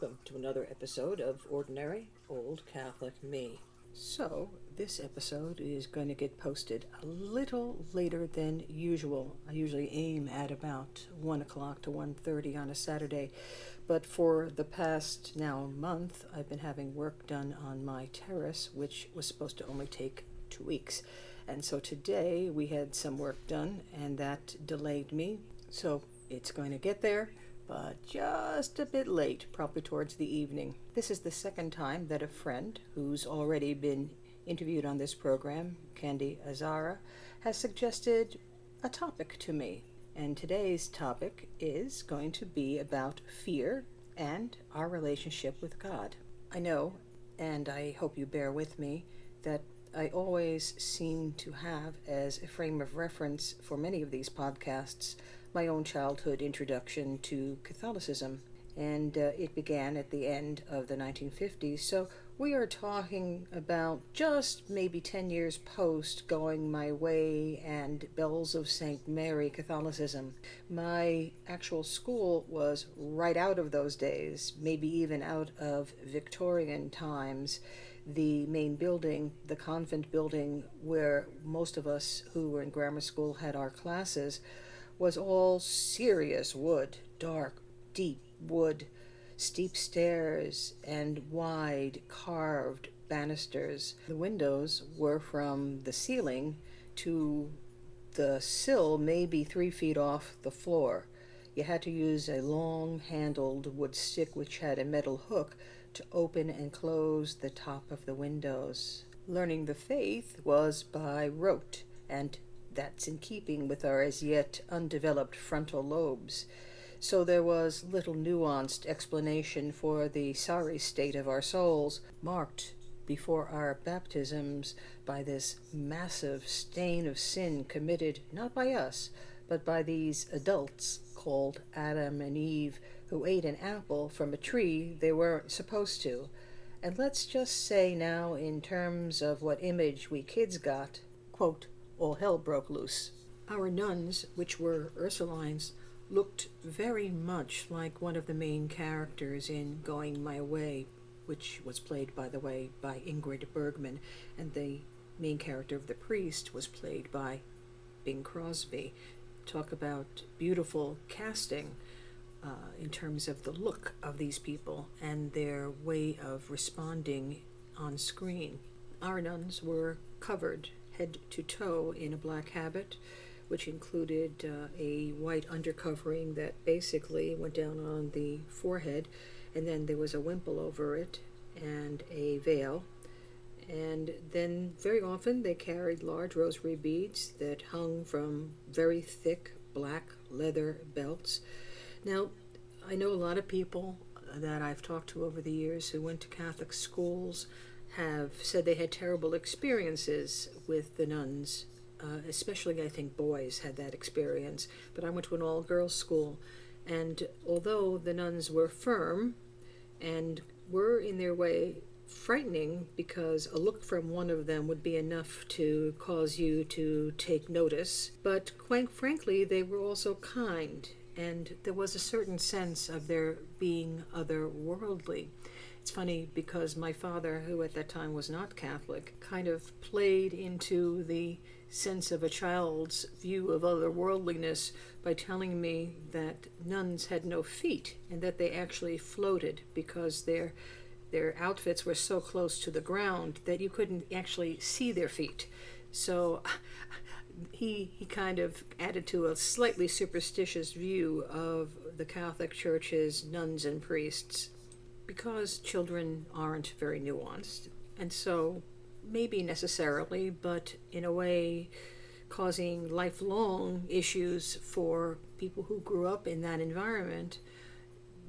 Welcome to another episode of Ordinary Old Catholic Me. So, this episode is going to get posted a little later than usual. I usually aim at about 1 o'clock to 1.30 on a Saturday, but for the past now month, I've been having work done on my terrace, which was supposed to only take two weeks. And so today we had some work done, and that delayed me. So it's going to get there but just a bit late, probably towards the evening. This is the second time that a friend, who's already been interviewed on this program, Candy Azara, has suggested a topic to me. And today's topic is going to be about fear and our relationship with God. I know, and I hope you bear with me, that I always seem to have as a frame of reference for many of these podcasts my own childhood introduction to Catholicism, and uh, it began at the end of the 1950s. So we are talking about just maybe 10 years post Going My Way and Bells of St. Mary Catholicism. My actual school was right out of those days, maybe even out of Victorian times. The main building, the convent building where most of us who were in grammar school had our classes, was all serious wood, dark, deep wood, steep stairs, and wide carved banisters. The windows were from the ceiling to the sill, maybe three feet off the floor. You had to use a long handled wood stick which had a metal hook to open and close the top of the windows. Learning the faith was by rote and that's in keeping with our as yet undeveloped frontal lobes. So there was little nuanced explanation for the sorry state of our souls, marked before our baptisms by this massive stain of sin committed not by us, but by these adults called Adam and Eve, who ate an apple from a tree they weren't supposed to. And let's just say now, in terms of what image we kids got, quote, all hell broke loose. Our nuns, which were Ursulines, looked very much like one of the main characters in Going My Way, which was played, by the way, by Ingrid Bergman, and the main character of the priest was played by Bing Crosby. Talk about beautiful casting uh, in terms of the look of these people and their way of responding on screen. Our nuns were covered head to toe in a black habit, which included uh, a white undercovering that basically went down on the forehead, and then there was a wimple over it and a veil. And then, very often, they carried large rosary beads that hung from very thick black leather belts. Now, I know a lot of people that I've talked to over the years who went to Catholic schools have said they had terrible experiences with the nuns. Uh, especially, I think boys had that experience. But I went to an all girls school, and although the nuns were firm and were in their way frightening because a look from one of them would be enough to cause you to take notice, but quite frankly, they were also kind, and there was a certain sense of their being otherworldly. It's funny because my father, who at that time was not Catholic, kind of played into the sense of a child's view of otherworldliness by telling me that nuns had no feet and that they actually floated because their their outfits were so close to the ground that you couldn't actually see their feet. So he he kind of added to a slightly superstitious view of the Catholic Church's nuns and priests because children aren't very nuanced, and so maybe necessarily, but in a way, causing lifelong issues for people who grew up in that environment,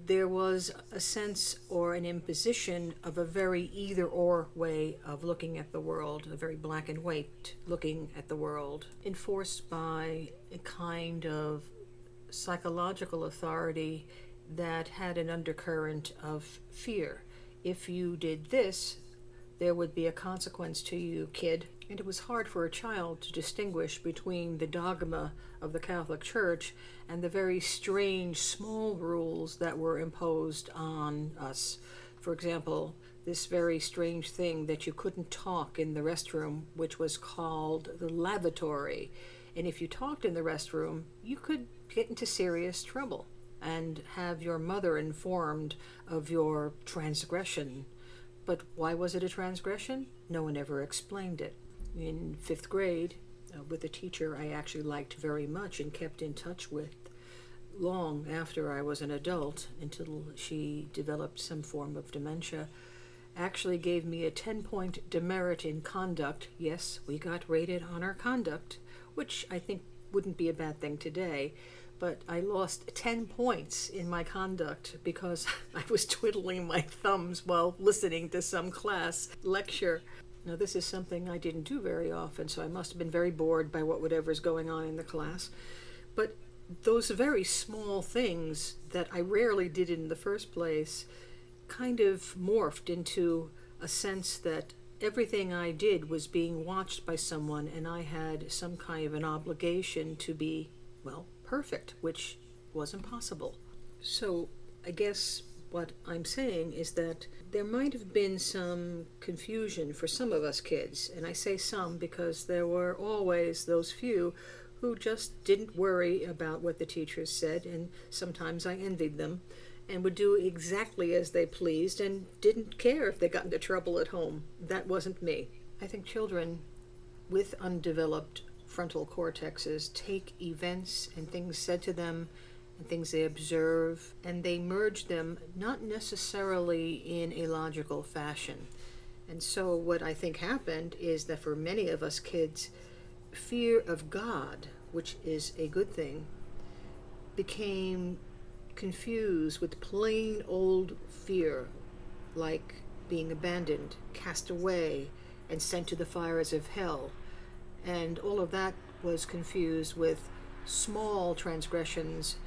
there was a sense or an imposition of a very either or way of looking at the world, a very black and white looking at the world, enforced by a kind of psychological authority that had an undercurrent of fear. If you did this, there would be a consequence to you, kid. And it was hard for a child to distinguish between the dogma of the Catholic Church and the very strange small rules that were imposed on us. For example, this very strange thing that you couldn't talk in the restroom, which was called the lavatory. And if you talked in the restroom, you could get into serious trouble and have your mother informed of your transgression. But why was it a transgression? No one ever explained it. In fifth grade, uh, with a teacher I actually liked very much and kept in touch with long after I was an adult until she developed some form of dementia, actually gave me a 10 point demerit in conduct. Yes, we got rated on our conduct, which I think wouldn't be a bad thing today but I lost 10 points in my conduct because I was twiddling my thumbs while listening to some class lecture. Now, this is something I didn't do very often, so I must have been very bored by what whatever's going on in the class. But those very small things that I rarely did in the first place kind of morphed into a sense that everything I did was being watched by someone, and I had some kind of an obligation to be, well, perfect, which was impossible. So I guess what I'm saying is that there might have been some confusion for some of us kids, and I say some because there were always those few who just didn't worry about what the teachers said, and sometimes I envied them and would do exactly as they pleased and didn't care if they got into trouble at home. That wasn't me. I think children with undeveloped frontal cortexes take events and things said to them and things they observe and they merge them not necessarily in a logical fashion. And so, what I think happened is that for many of us kids, fear of God, which is a good thing, became confused with plain old fear, like being abandoned, cast away, and sent to the fires of hell and all of that was confused with small transgressions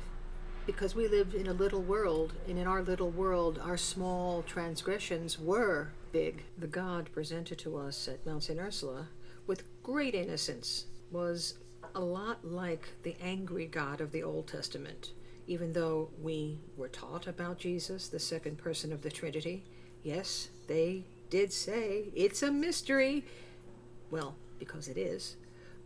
because we lived in a little world, and in our little world, our small transgressions were big. The God presented to us at Mount St. Ursula with great innocence was a lot like the angry God of the Old Testament. Even though we were taught about Jesus, the second person of the Trinity, yes, they did say it's a mystery. Well, because it is,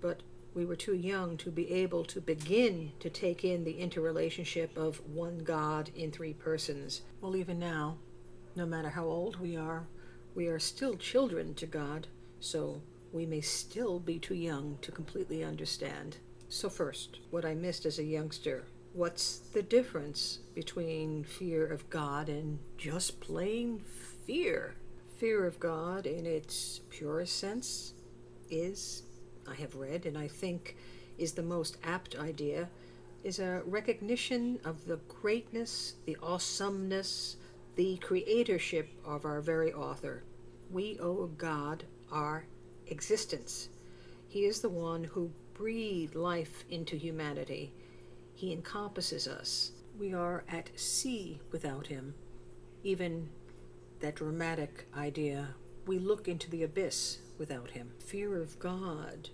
but we were too young to be able to begin to take in the interrelationship of one God in three persons. Well, even now, no matter how old we are, we are still children to God, so we may still be too young to completely understand. So, first, what I missed as a youngster. What's the difference between fear of God and just plain fear? Fear of God, in its purest sense, is, I have read and I think is the most apt idea, is a recognition of the greatness, the awesomeness, the creatorship of our very author. We owe God our existence. He is the one who breathed life into humanity. He encompasses us. We are at sea without him. Even that dramatic idea, we look into the abyss without him. Fear of God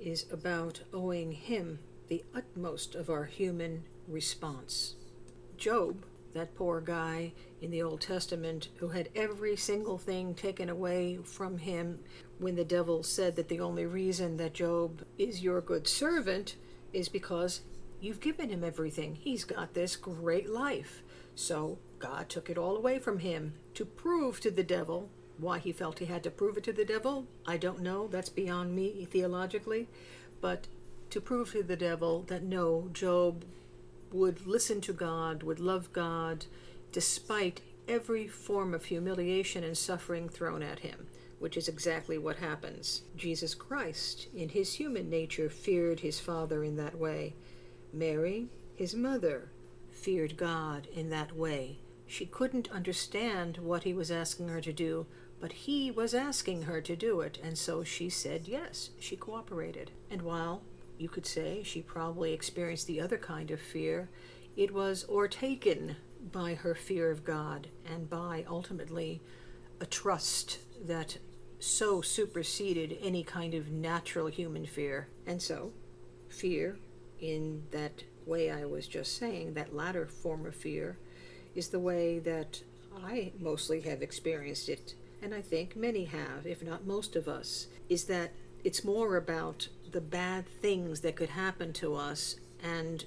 is about owing him the utmost of our human response. Job, that poor guy in the Old Testament who had every single thing taken away from him when the devil said that the only reason that Job is your good servant is because you've given him everything. He's got this great life. So God took it all away from him to prove to the devil why he felt he had to prove it to the devil, I don't know. That's beyond me theologically. But to prove to the devil that no, Job would listen to God, would love God, despite every form of humiliation and suffering thrown at him, which is exactly what happens. Jesus Christ, in his human nature, feared his Father in that way. Mary, his mother, feared God in that way. She couldn't understand what he was asking her to do, but he was asking her to do it, and so she said yes. She cooperated. And while you could say she probably experienced the other kind of fear, it was o'ertaken by her fear of God and by ultimately a trust that so superseded any kind of natural human fear. And so, fear, in that way I was just saying, that latter form of fear, is the way that I mostly have experienced it, and I think many have, if not most of us, is that it's more about the bad things that could happen to us, and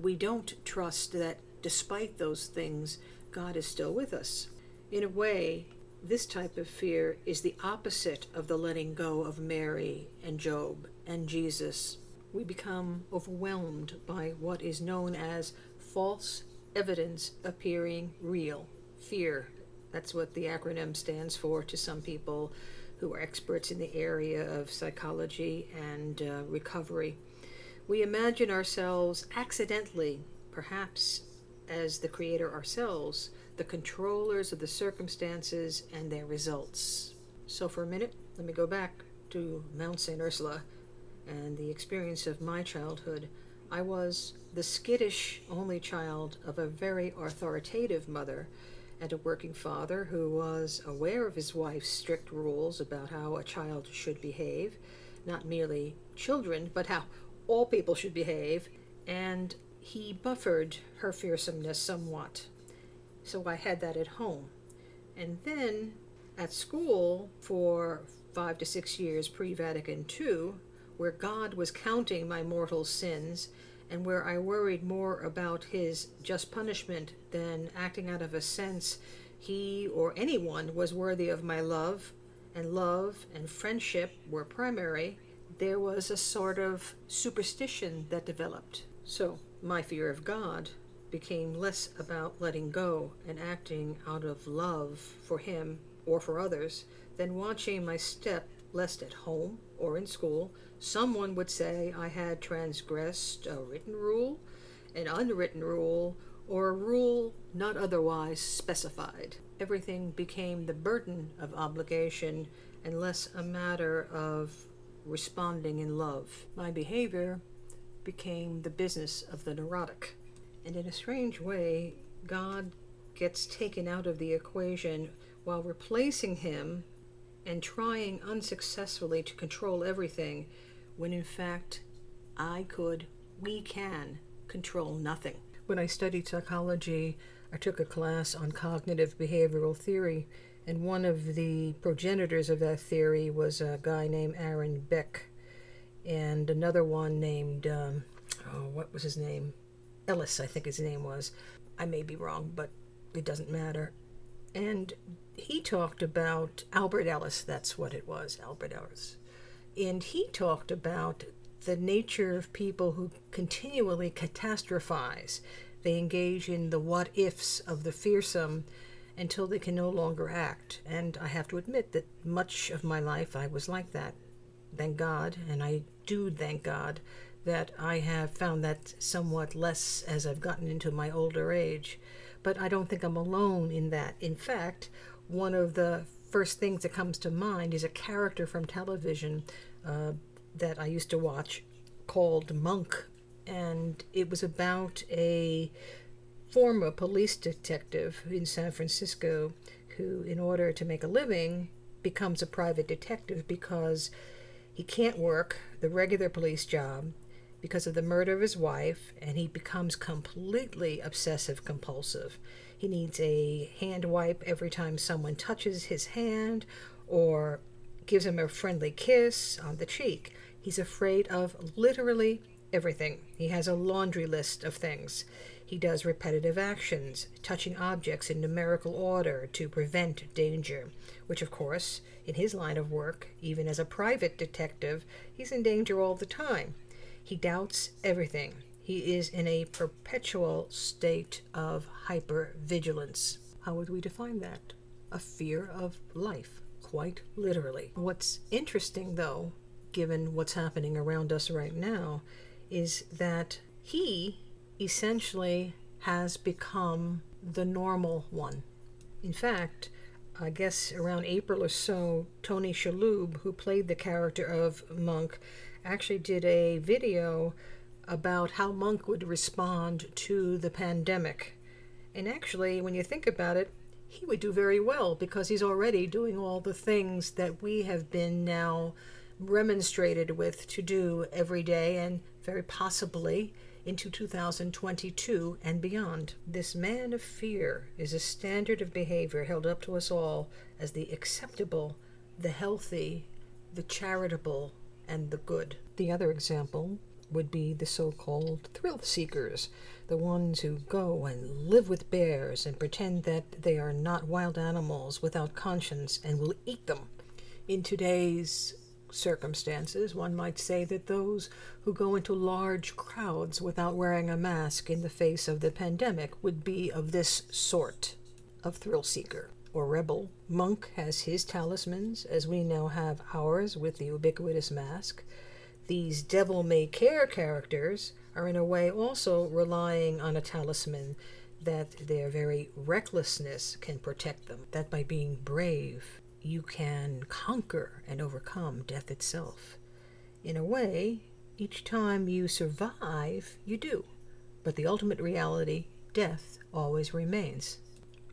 we don't trust that despite those things, God is still with us. In a way, this type of fear is the opposite of the letting go of Mary and Job and Jesus. We become overwhelmed by what is known as false evidence appearing real. Fear. That's what the acronym stands for to some people who are experts in the area of psychology and uh, recovery. We imagine ourselves accidentally, perhaps as the creator ourselves, the controllers of the circumstances and their results. So, for a minute, let me go back to Mount St. Ursula and the experience of my childhood. I was the skittish only child of a very authoritative mother and a working father who was aware of his wife's strict rules about how a child should behave, not merely children, but how all people should behave, and he buffered her fearsomeness somewhat. So I had that at home. And then at school for five to six years pre Vatican II, where God was counting my mortal sins and where I worried more about his just punishment than acting out of a sense he or anyone was worthy of my love, and love and friendship were primary, there was a sort of superstition that developed. So, my fear of God became less about letting go and acting out of love for him or for others than watching my step lest at home or in school someone would say I had transgressed a written rule, an unwritten rule, or a rule not otherwise specified. Everything became the burden of obligation and less a matter of responding in love. My behavior became the business of the neurotic. And in a strange way, God gets taken out of the equation while replacing him and trying unsuccessfully to control everything when in fact I could, we can control nothing. When I studied psychology, I took a class on cognitive behavioral theory, and one of the progenitors of that theory was a guy named Aaron Beck, and another one named, um, oh, what was his name? Ellis, I think his name was. I may be wrong, but it doesn't matter. And he talked about Albert Ellis, that's what it was, Albert Ellis. And he talked about the nature of people who continually catastrophize. They engage in the what ifs of the fearsome until they can no longer act. And I have to admit that much of my life I was like that. Thank God, and I do thank God that I have found that somewhat less as I've gotten into my older age. But I don't think I'm alone in that. In fact, one of the first things that comes to mind is a character from television uh, that I used to watch called Monk, and it was about a former police detective in San Francisco who, in order to make a living, becomes a private detective because he can't work the regular police job because of the murder of his wife, and he becomes completely obsessive compulsive. He needs a hand wipe every time someone touches his hand or gives him a friendly kiss on the cheek. He's afraid of literally everything. He has a laundry list of things. He does repetitive actions, touching objects in numerical order to prevent danger, which, of course, in his line of work, even as a private detective, he's in danger all the time. He doubts everything. He is in a perpetual state of hypervigilance. How would we define that? A fear of life, quite literally. What's interesting, though, given what's happening around us right now, is that he essentially has become the normal one. In fact, I guess around April or so, Tony Shalhoub, who played the character of Monk, actually did a video about how Monk would respond to the pandemic. And actually, when you think about it, he would do very well because he's already doing all the things that we have been now remonstrated with to do every day and very possibly into 2022 and beyond. This man of fear is a standard of behavior held up to us all as the acceptable, the healthy, the charitable, and the good. The other example would be the so called thrill seekers, the ones who go and live with bears and pretend that they are not wild animals without conscience and will eat them. In today's circumstances, one might say that those who go into large crowds without wearing a mask in the face of the pandemic would be of this sort of thrill seeker or rebel. Monk has his talismans, as we now have ours with the ubiquitous mask. These devil may care characters are in a way also relying on a talisman that their very recklessness can protect them, that by being brave you can conquer and overcome death itself. In a way, each time you survive, you do. But the ultimate reality, death, always remains.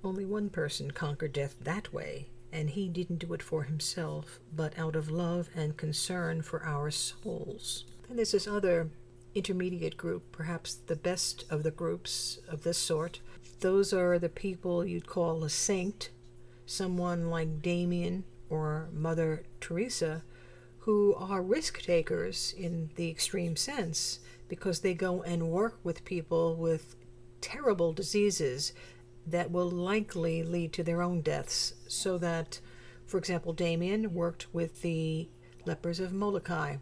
Only one person conquered death that way, and he didn't do it for himself, but out of love and concern for our souls. Then there's this other intermediate group, perhaps the best of the groups of this sort. Those are the people you'd call a saint, someone like Damien or Mother Teresa, who are risk takers in the extreme sense because they go and work with people with terrible diseases that will likely lead to their own deaths. So that, for example, Damien worked with the lepers of Molokai,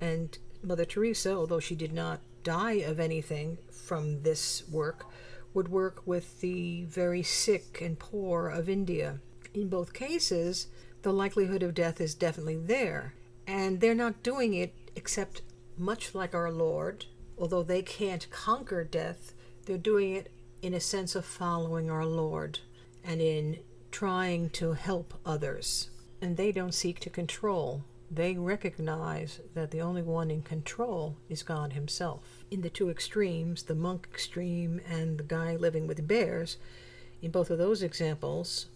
and Mother Teresa, although she did not die of anything from this work, would work with the very sick and poor of India. In both cases, the likelihood of death is definitely there, and they're not doing it except much like our Lord, although they can't conquer death, they're doing it in a sense of following our Lord and in trying to help others. And they don't seek to control. They recognize that the only one in control is God Himself. In the two extremes, the monk extreme and the guy living with bears, in both of those examples,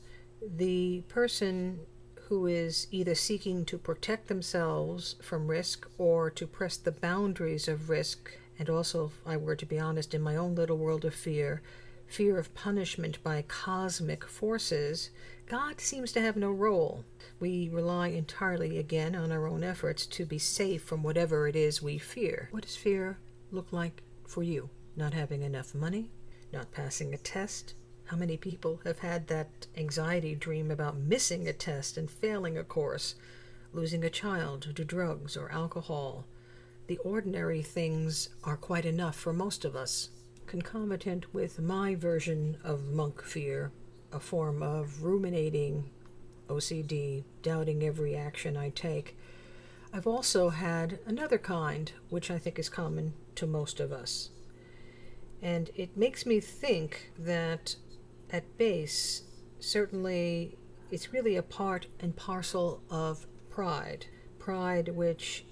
the person who is either seeking to protect themselves from risk or to press the boundaries of risk, and also, if I were to be honest, in my own little world of fear, fear of punishment by cosmic forces, God seems to have no role. We rely entirely again on our own efforts to be safe from whatever it is we fear. What does fear look like for you? Not having enough money? Not passing a test? How many people have had that anxiety dream about missing a test and failing a course, losing a child to drugs or alcohol? The ordinary things are quite enough for most of us. Concomitant with my version of monk fear, a form of ruminating OCD, doubting every action I take, I've also had another kind, which I think is common to most of us. And it makes me think that at base, certainly it's really a part and parcel of pride. Pride which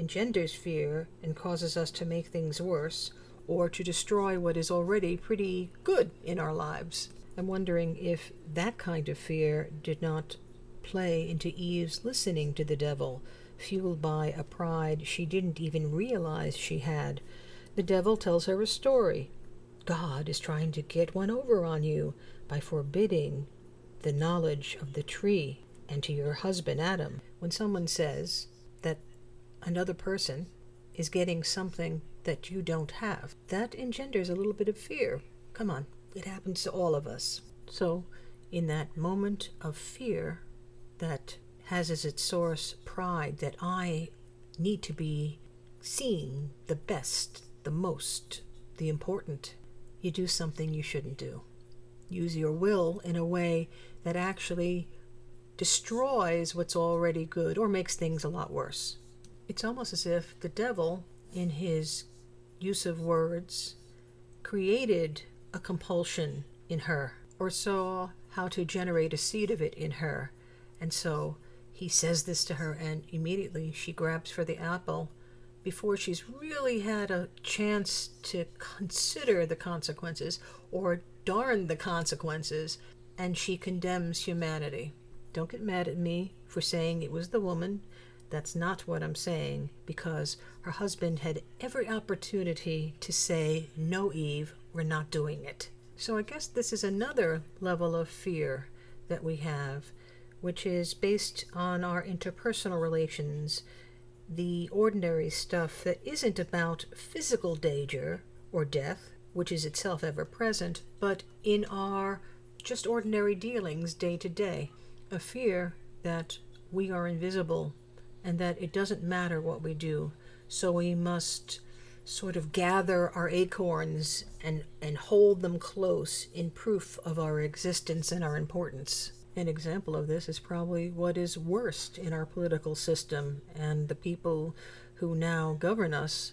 engenders fear and causes us to make things worse or to destroy what is already pretty good in our lives. I'm wondering if that kind of fear did not play into Eve's listening to the devil, fueled by a pride she didn't even realize she had. The devil tells her a story God is trying to get one over on you by forbidding the knowledge of the tree and to your husband Adam. When someone says that another person is getting something that you don't have, that engenders a little bit of fear. Come on, it happens to all of us. So, in that moment of fear that has as its source pride that I need to be seen the best, the most, the important, you do something you shouldn't do. Use your will in a way that actually destroys what's already good or makes things a lot worse. It's almost as if the devil, in his use of words, created a compulsion in her or saw how to generate a seed of it in her. And so he says this to her, and immediately she grabs for the apple before she's really had a chance to consider the consequences or darn the consequences and she condemns humanity. Don't get mad at me for saying it was the woman. That's not what I'm saying, because her husband had every opportunity to say, No, Eve, we're not doing it. So I guess this is another level of fear that we have, which is based on our interpersonal relations, the ordinary stuff that isn't about physical danger or death, which is itself ever present, but in our just ordinary dealings day to day. A fear that we are invisible and that it doesn't matter what we do, so we must sort of gather our acorns and, and hold them close in proof of our existence and our importance. An example of this is probably what is worst in our political system and the people who now govern us,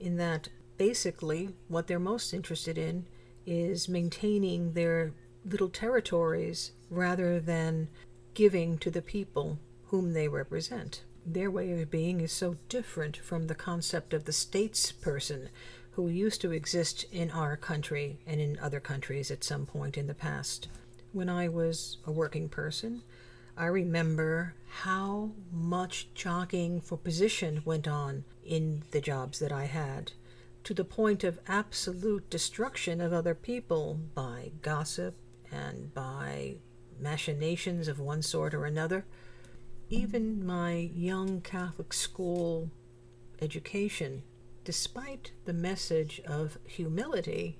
in that basically what they're most interested in is maintaining their little territories rather than giving to the people whom they represent. Their way of being is so different from the concept of the statesperson who used to exist in our country and in other countries at some point in the past. When I was a working person, I remember how much jockeying for position went on in the jobs that I had to the point of absolute destruction of other people by gossip and by machinations of one sort or another. Even my young Catholic school education, despite the message of humility,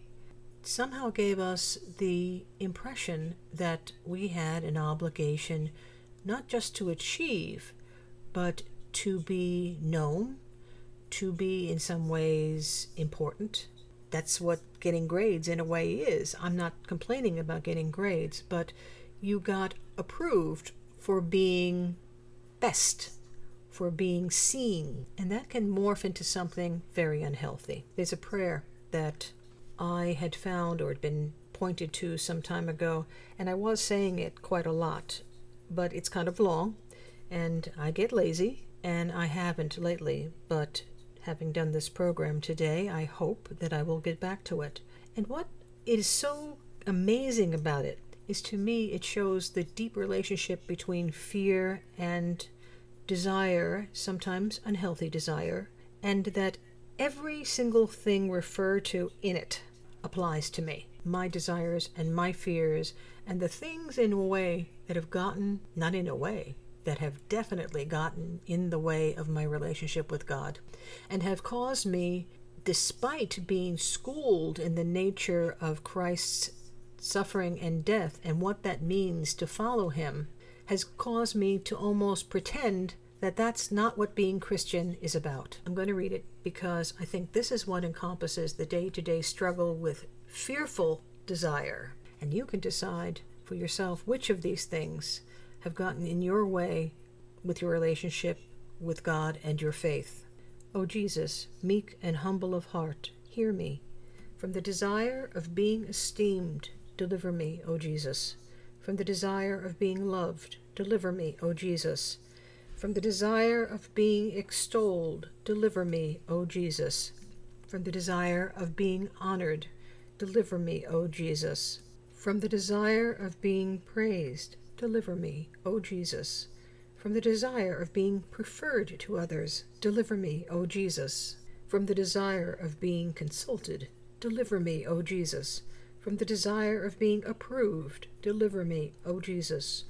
somehow gave us the impression that we had an obligation not just to achieve, but to be known to be in some ways important. That's what getting grades in a way is. I'm not complaining about getting grades, but you got approved for being best, for being seen, and that can morph into something very unhealthy. There's a prayer that I had found or had been pointed to some time ago, and I was saying it quite a lot, but it's kind of long, and I get lazy, and I haven't lately, but Having done this program today, I hope that I will get back to it. And what is so amazing about it is to me, it shows the deep relationship between fear and desire, sometimes unhealthy desire, and that every single thing referred to in it applies to me. My desires and my fears, and the things in a way that have gotten, not in a way, that have definitely gotten in the way of my relationship with God and have caused me, despite being schooled in the nature of Christ's suffering and death and what that means to follow him, has caused me to almost pretend that that's not what being Christian is about. I'm going to read it because I think this is what encompasses the day to day struggle with fearful desire. And you can decide for yourself which of these things have gotten in your way with your relationship with God and your faith. O Jesus, meek and humble of heart, hear me. From the desire of being esteemed, deliver me, O Jesus. From the desire of being loved, deliver me, O Jesus. From the desire of being extolled, deliver me, O Jesus. From the desire of being honored, deliver me, O Jesus. From the desire of being praised, Deliver me, O Jesus, from the desire of being preferred to others. Deliver me, O Jesus, from the desire of being consulted. Deliver me, O Jesus, from the desire of being approved. Deliver me, O Jesus,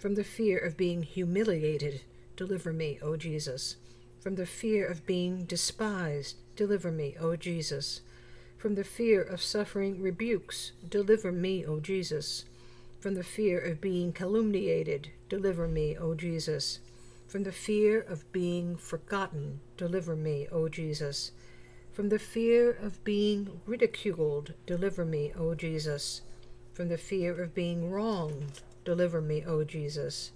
from the fear of being humiliated. Deliver me, O Jesus, from the fear of being despised. Deliver me, O Jesus, from the fear of suffering rebukes. Deliver me, O Jesus from the fear of being calumniated, deliver me, O Jesus. From the fear of being forgotten, deliver me, O Jesus. From the fear of being ridiculed, deliver me, O Jesus. From the fear of being wronged, deliver me, O Jesus.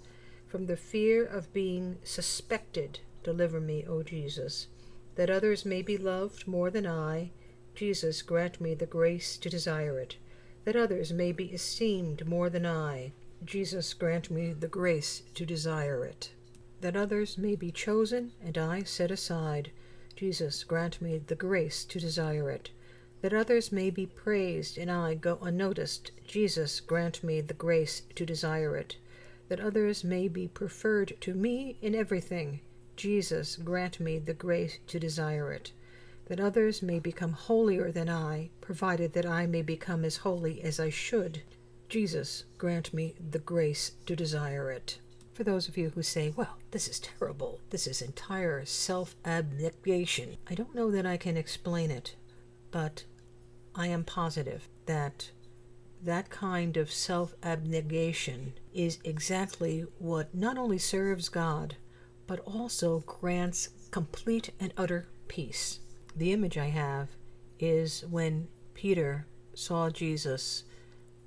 From the fear of being suspected, deliver me, O Jesus. That others may be loved more than I, Jesus, grant me the grace to desire it that others may be esteemed more than I. Jesus, grant me the grace to desire it. That others may be chosen and I set aside. Jesus, grant me the grace to desire it. that others may be praised and I go unnoticed. Jesus, grant me the grace to desire it. That others may be preferred to me in everything. Jesus, grant me the grace to desire it. That others may become holier than I, provided that I may become as holy as I should. Jesus, grant me the grace to desire it. For those of you who say, well, this is terrible, this is entire self abnegation, I don't know that I can explain it, but I am positive that that kind of self abnegation is exactly what not only serves God, but also grants complete and utter peace. The image I have is when Peter saw Jesus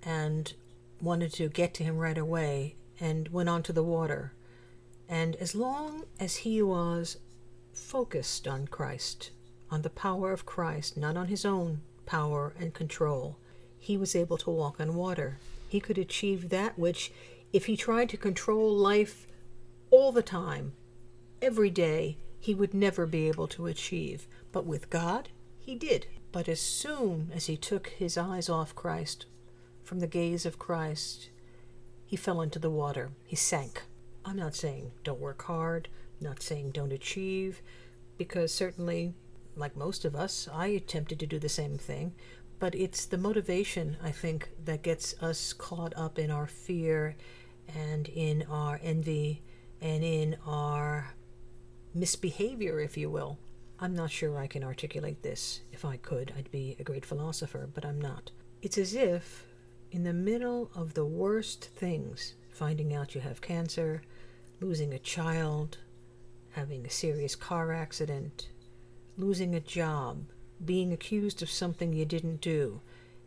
and wanted to get to him right away and went onto the water. And as long as he was focused on Christ, on the power of Christ, not on his own power, and control. He was able to walk on water. He could achieve that which, if he tried to control life all the time, every day, he would never be able to achieve. But with God, he did. But as soon as he took his eyes off Christ, from the gaze of Christ, he fell into the water. He sank. I'm not saying don't work hard, not saying don't achieve, because certainly like most of us, I attempted to do the same thing. But it's the motivation, I think, that gets us caught up in our fear and in our envy and in our misbehavior, if you will. I'm not sure I can articulate this. If I could, I'd be a great philosopher, but I'm not. It's as if, in the middle of the worst things, finding out you have cancer, losing a child, having a serious car accident, losing a job, being accused of something you didn't do.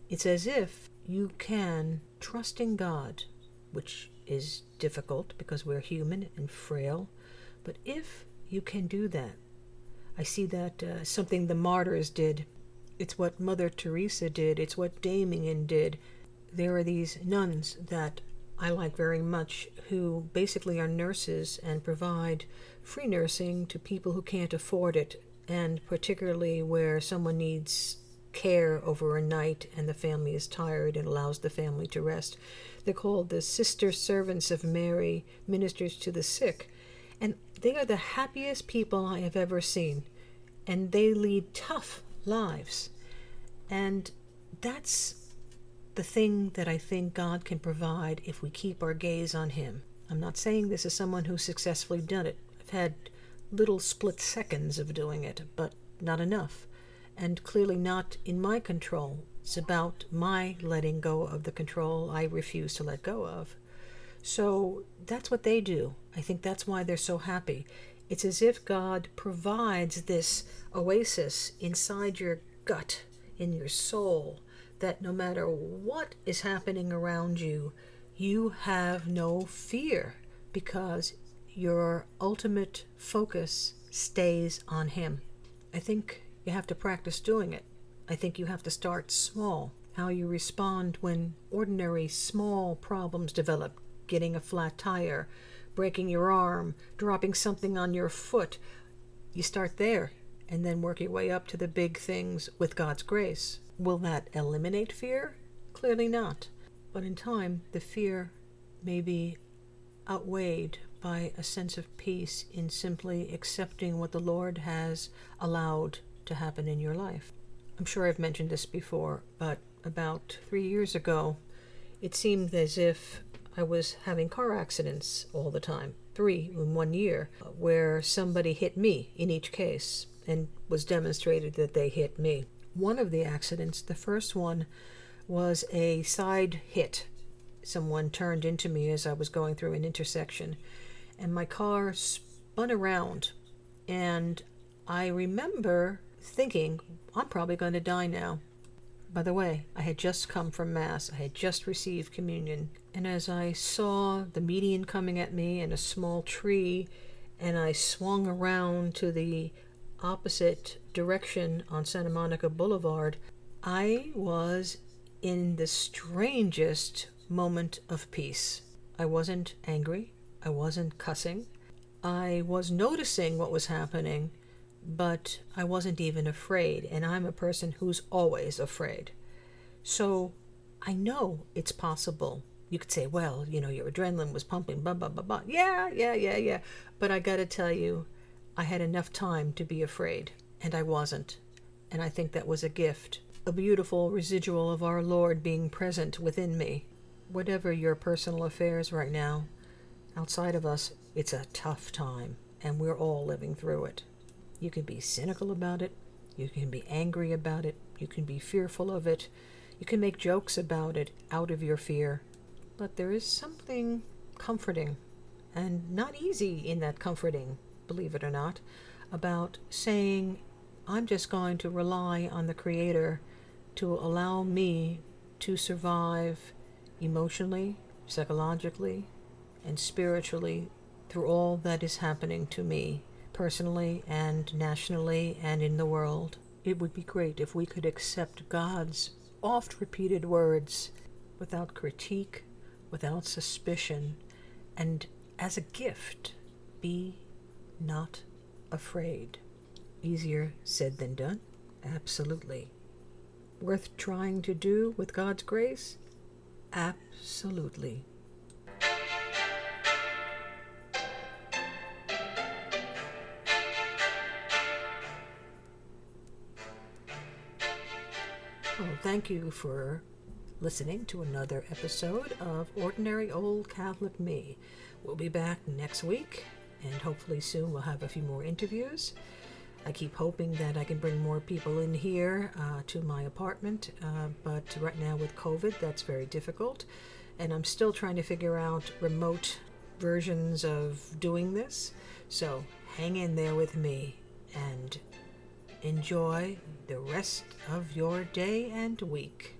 It's as if you can, trusting God, which is difficult because we're human and frail, but if you can do that, I see that uh, something the martyrs did. It's what Mother Teresa did. It's what Damien did. There are these nuns that I like very much who basically are nurses and provide free nursing to people who can't afford it and particularly where someone needs care over a night and the family is tired and allows the family to rest. They're called the Sister Servants of Mary, ministers to the sick. And they are the happiest people I have ever seen. And they lead tough lives. And that's the thing that I think God can provide if we keep our gaze on Him. I'm not saying this is someone who's successfully done it. I've had little split seconds of doing it, but not enough, and clearly not in my control. It's about my letting go of the control I refuse to let go of. So that's what they do. I think that's why they're so happy. It's as if God provides this oasis inside your gut, in your soul, that no matter what is happening around you, you have no fear because your ultimate focus stays on Him. I think you have to practice doing it. I think you have to start small. How you respond when ordinary small problems develop getting a flat tire, breaking your arm, dropping something on your foot. You start there and then work your way up to the big things with God's grace. Will that eliminate fear? Clearly not. But in time, the fear may be outweighed by a sense of peace in simply accepting what the Lord has allowed to happen in your life. I'm sure I've mentioned this before, but about three years ago, it seemed as if I was having car accidents all the time, three in one year, uh, where somebody hit me in each case and was demonstrated that they hit me. One of the accidents, the first one, was a side hit. Someone turned into me as I was going through an intersection and my car spun around. And I remember thinking, I'm probably going to die now. By the way, I had just come from Mass, I had just received communion, and as I saw the median coming at me and a small tree, and I swung around to the opposite direction on Santa Monica Boulevard, I was in the strangest moment of peace. I wasn't angry. I wasn't cussing. I was noticing what was happening, but I wasn't even afraid, and I'm a person who's always afraid. So I know it's possible. You could say, well, you know, your adrenaline was pumping, blah, blah, blah, blah. Yeah, yeah, yeah, yeah. But I gotta tell you, I had enough time to be afraid, and I wasn't. And I think that was a gift, a beautiful residual of our Lord being present within me. Whatever your personal affairs right now, outside of us, it's a tough time, and we're all living through it. You can be cynical about it, you can be angry about it, you can be fearful of it, you can make jokes about it out of your fear. But there is something comforting and not easy in that comforting, believe it or not, about saying, I'm just going to rely on the Creator to allow me to survive emotionally, psychologically, and spiritually through all that is happening to me, personally and nationally and in the world. It would be great if we could accept God's oft repeated words without critique, without suspicion, and as a gift, be not afraid. Easier said than done? Absolutely. Worth trying to do with God's grace? Absolutely. Well, thank you for listening to another episode of Ordinary Old Catholic Me. We'll be back next week, and hopefully soon we'll have a few more interviews. I keep hoping that I can bring more people in here uh, to my apartment, uh, but right now with COVID, that's very difficult. And I'm still trying to figure out remote versions of doing this. So hang in there with me and enjoy the rest of your day and week.